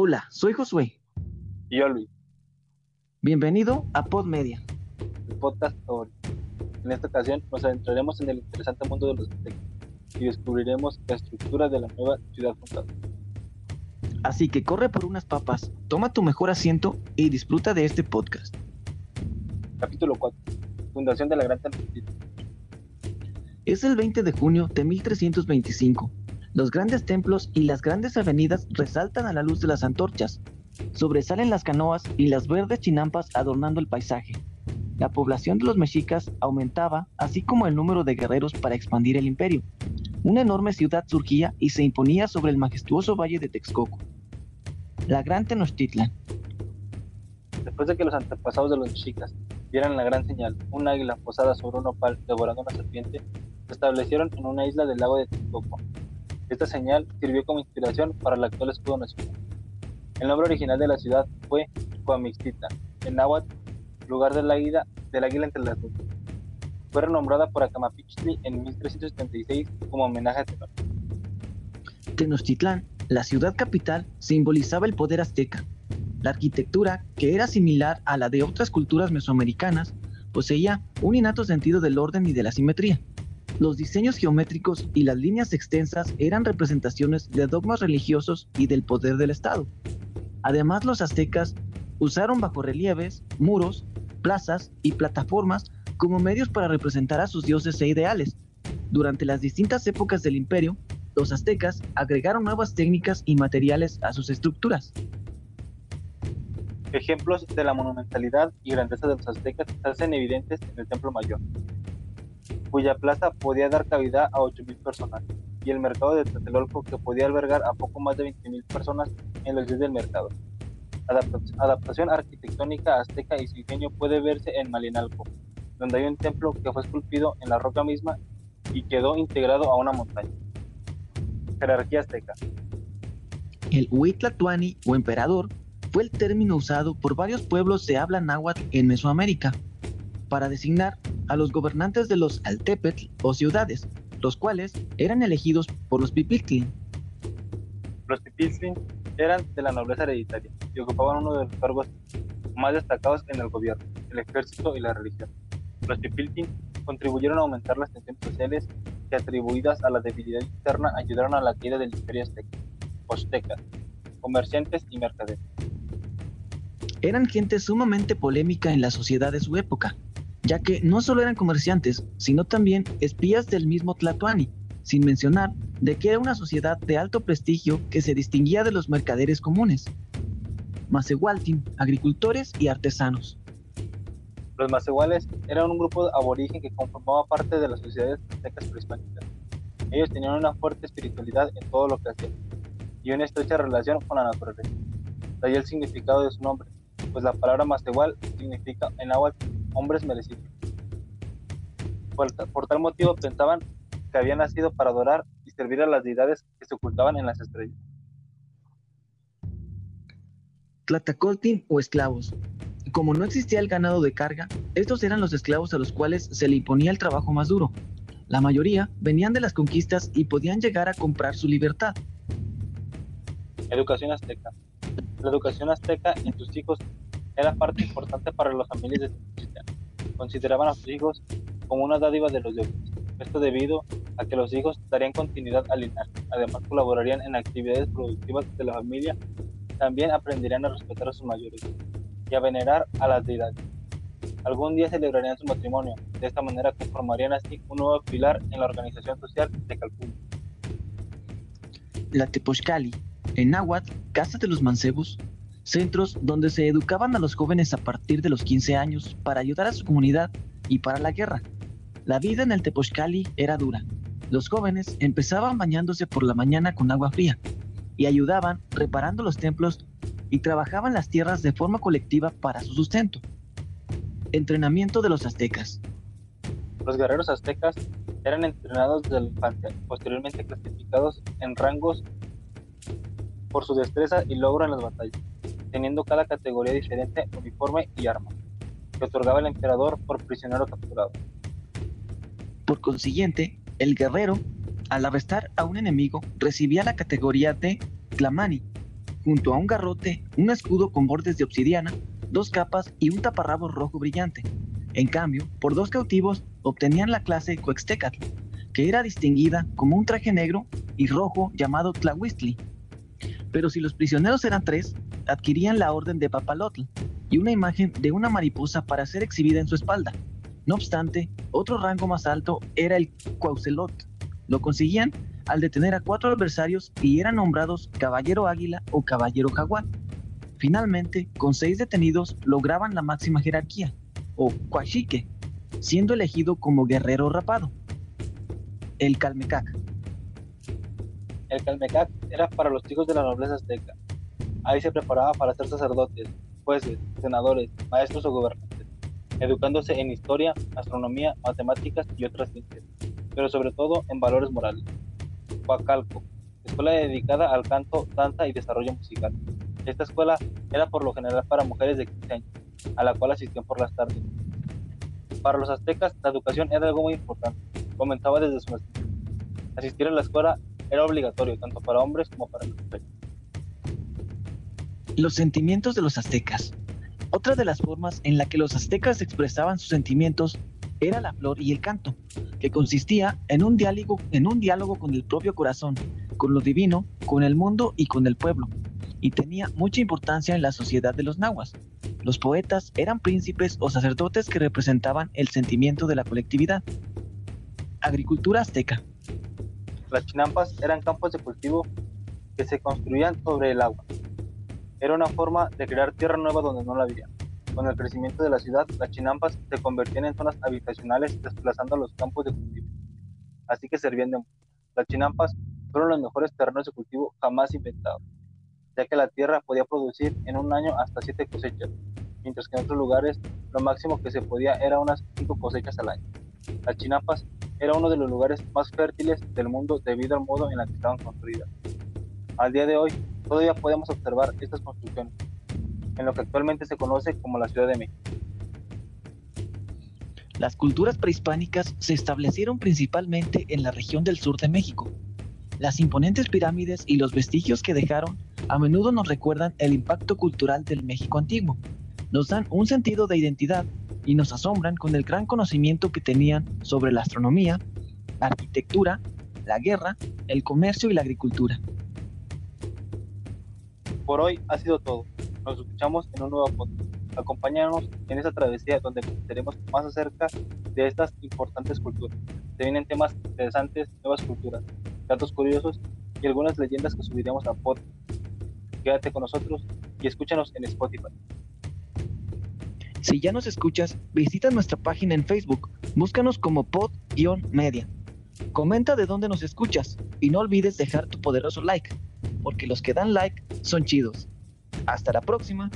Hola, soy Josué. Y yo, Luis, Bienvenido a Pod Media. el podcast favorito. En esta ocasión nos adentraremos en el interesante mundo de los aztecas y descubriremos la estructura de la nueva ciudad fundada. Así que corre por unas papas, toma tu mejor asiento y disfruta de este podcast. Capítulo 4. Fundación de la Gran Tenochtitlan. Es el 20 de junio de 1325. Los grandes templos y las grandes avenidas resaltan a la luz de las antorchas. Sobresalen las canoas y las verdes chinampas adornando el paisaje. La población de los mexicas aumentaba, así como el número de guerreros para expandir el imperio. Una enorme ciudad surgía y se imponía sobre el majestuoso valle de Texcoco. La Gran Tenochtitlan. Después de que los antepasados de los mexicas vieran la gran señal, un águila posada sobre un opal devorando una serpiente, se establecieron en una isla del lago de Texcoco. Esta señal sirvió como inspiración para el actual escudo nacional. El nombre original de la ciudad fue Coamixtitlan, en náhuatl, lugar del águila, del águila entre las nubes. Fue renombrada por Acamapichtli en 1376 como homenaje a Tenoch. Tenochtitlán, la ciudad capital, simbolizaba el poder azteca. La arquitectura, que era similar a la de otras culturas mesoamericanas, poseía un innato sentido del orden y de la simetría. Los diseños geométricos y las líneas extensas eran representaciones de dogmas religiosos y del poder del Estado. Además, los aztecas usaron bajorrelieves, muros, plazas y plataformas como medios para representar a sus dioses e ideales. Durante las distintas épocas del imperio, los aztecas agregaron nuevas técnicas y materiales a sus estructuras. Ejemplos de la monumentalidad y grandeza de los aztecas se hacen evidentes en el Templo Mayor, cuya plaza podía dar cabida a 8.000 personas, y el mercado de Tlatelolco, que podía albergar a poco más de 20.000 personas en los días del mercado. Adapta- adaptación arquitectónica azteca y su ingenio puede verse en Malinalco, donde hay un templo que fue esculpido en la roca misma y quedó integrado a una montaña. Jerarquía azteca. El Huitlatuani o emperador fue el término usado por varios pueblos de habla náhuatl en Mesoamérica para designar a los gobernantes de los altepetl o ciudades, los cuales eran elegidos por los pipiltlin. Los Pipiltzin eran de la nobleza hereditaria y ocupaban uno de los cargos más destacados en el gobierno, el ejército y la religión. Los Pipiltzin contribuyeron a aumentar las tensiones sociales que atribuidas a la debilidad interna ayudaron a la caída del imperio azteca, Azteca, comerciantes y mercaderes. Eran gente sumamente polémica en la sociedad de su época, ya que no solo eran comerciantes, sino también espías del mismo Tlatoani, sin mencionar de que era una sociedad de alto prestigio que se distinguía de los mercaderes comunes. Macehualtin, agricultores y artesanos. Los macehuales eran un grupo aborigen que conformaba parte de las sociedades aztecas prehispánicas. Ellos tenían una fuerte espiritualidad en todo lo que hacían y una estrecha relación con la naturaleza. De el significado de su nombre, pues la palabra macehual significa en náhuatl hombres merecidos. Por, ta- por tal motivo pensaban que habían nacido para adorar y servir a las deidades que se ocultaban en las estrellas. O esclavos. Como no existía el ganado de carga, estos eran los esclavos a los cuales se le imponía el trabajo más duro. La mayoría venían de las conquistas y podían llegar a comprar su libertad. Educación azteca. La educación azteca en sus hijos era parte importante para las familias de Tenochtitlan. Consideraban a sus hijos como una dádiva de los dioses. Esto debido a que los hijos darían continuidad al linaje. Además, colaborarían en actividades productivas de la familia. También aprenderían a respetar a sus mayores y a venerar a las deidades. Algún día celebrarían su matrimonio. De esta manera conformarían así un nuevo pilar en la organización social de Calpulli. La Tepochcali, en náhuatl, Casa de los Mancebos, centros donde se educaban a los jóvenes a partir de los 15 años para ayudar a su comunidad y para la guerra. La vida en el Tepochcali era dura. Los jóvenes empezaban bañándose por la mañana con agua fría y ayudaban reparando los templos y trabajaban las tierras de forma colectiva para su sustento. Entrenamiento de los aztecas. Los guerreros aztecas eran entrenados desde la posteriormente clasificados en rangos por su destreza y logro en las batallas, teniendo cada categoría diferente, uniforme y arma, que otorgaba el emperador por prisionero capturado. Por consiguiente, el guerrero, al arrestar a un enemigo, recibía la categoría de Tlamani, junto a un garrote, un escudo con bordes de obsidiana, dos capas y un taparrabo rojo brillante. En cambio, por dos cautivos obtenían la clase Coextecatl, que era distinguida como un traje negro y rojo llamado Tlahuistli. Pero si los prisioneros eran tres, adquirían la orden de Papalotl y una imagen de una mariposa para ser exhibida en su espalda. No obstante, otro rango más alto era el Cuaucelot. Lo conseguían al detener a cuatro adversarios y eran nombrados Caballero Águila o Caballero Jaguar. Finalmente, con seis detenidos lograban la máxima jerarquía, o Cuachique, siendo elegido como guerrero rapado. El Calmecac. El Calmecac era para los hijos de la nobleza azteca. Ahí se preparaba para ser sacerdotes, jueces, senadores, maestros o gobernantes, educándose en historia, astronomía, matemáticas y otras ciencias, pero sobre todo en valores morales. Huacalco, escuela dedicada al canto, danza y desarrollo musical. Esta escuela era por lo general para mujeres de 15 años, a la cual asistían por las tardes. Para los aztecas, la educación era algo muy importante, comentaba desde su nacimiento. Asistir a la escuela era obligatorio tanto para hombres como para mujeres. Los sentimientos de los aztecas. Otra de las formas en la que los aztecas expresaban sus sentimientos era la flor y el canto, que consistía en un diálogo, con el propio corazón, con lo divino, con el mundo y con el pueblo, y tenía mucha importancia en la sociedad de los nahuas. Los poetas eran príncipes o sacerdotes que representaban el sentimiento de la colectividad. Agricultura azteca. Las chinampas eran campos de cultivo que se construían sobre el agua, era una forma de crear tierra nueva donde no la había. Con el crecimiento de la ciudad, las chinampas se convertían en zonas habitacionales desplazando los campos de cultivo. Así que servían de Las chinampas fueron los mejores terrenos de cultivo jamás inventados, ya que la tierra podía producir en un año hasta siete cosechas, mientras que en otros lugares lo máximo que se podía era unas cinco cosechas al año. Las chinampas era uno de los lugares más fértiles del mundo debido al modo en el que estaban construidas. Al día de hoy, todavía podemos observar estas construcciones, en lo que actualmente se conoce como la Ciudad de México. Las culturas prehispánicas se establecieron principalmente en la región del sur de México. Las imponentes pirámides y los vestigios que dejaron a menudo nos recuerdan el impacto cultural del México antiguo. Nos dan un sentido de identidad y nos asombran con el gran conocimiento que tenían sobre la astronomía, la arquitectura, la guerra, el comercio y la agricultura. Por hoy ha sido todo. Nos escuchamos en un nuevo podcast. Acompáñanos en esta travesía donde conoceremos más acerca de estas importantes culturas. Se vienen temas interesantes, nuevas culturas, datos curiosos y algunas leyendas que subiremos a podcast. Quédate con nosotros y escúchanos en Spotify. Si ya nos escuchas, visita nuestra página en Facebook. Búscanos como pod-media. Comenta de dónde nos escuchas y no olvides dejar tu poderoso like porque los que dan like son chidos. Hasta la próxima.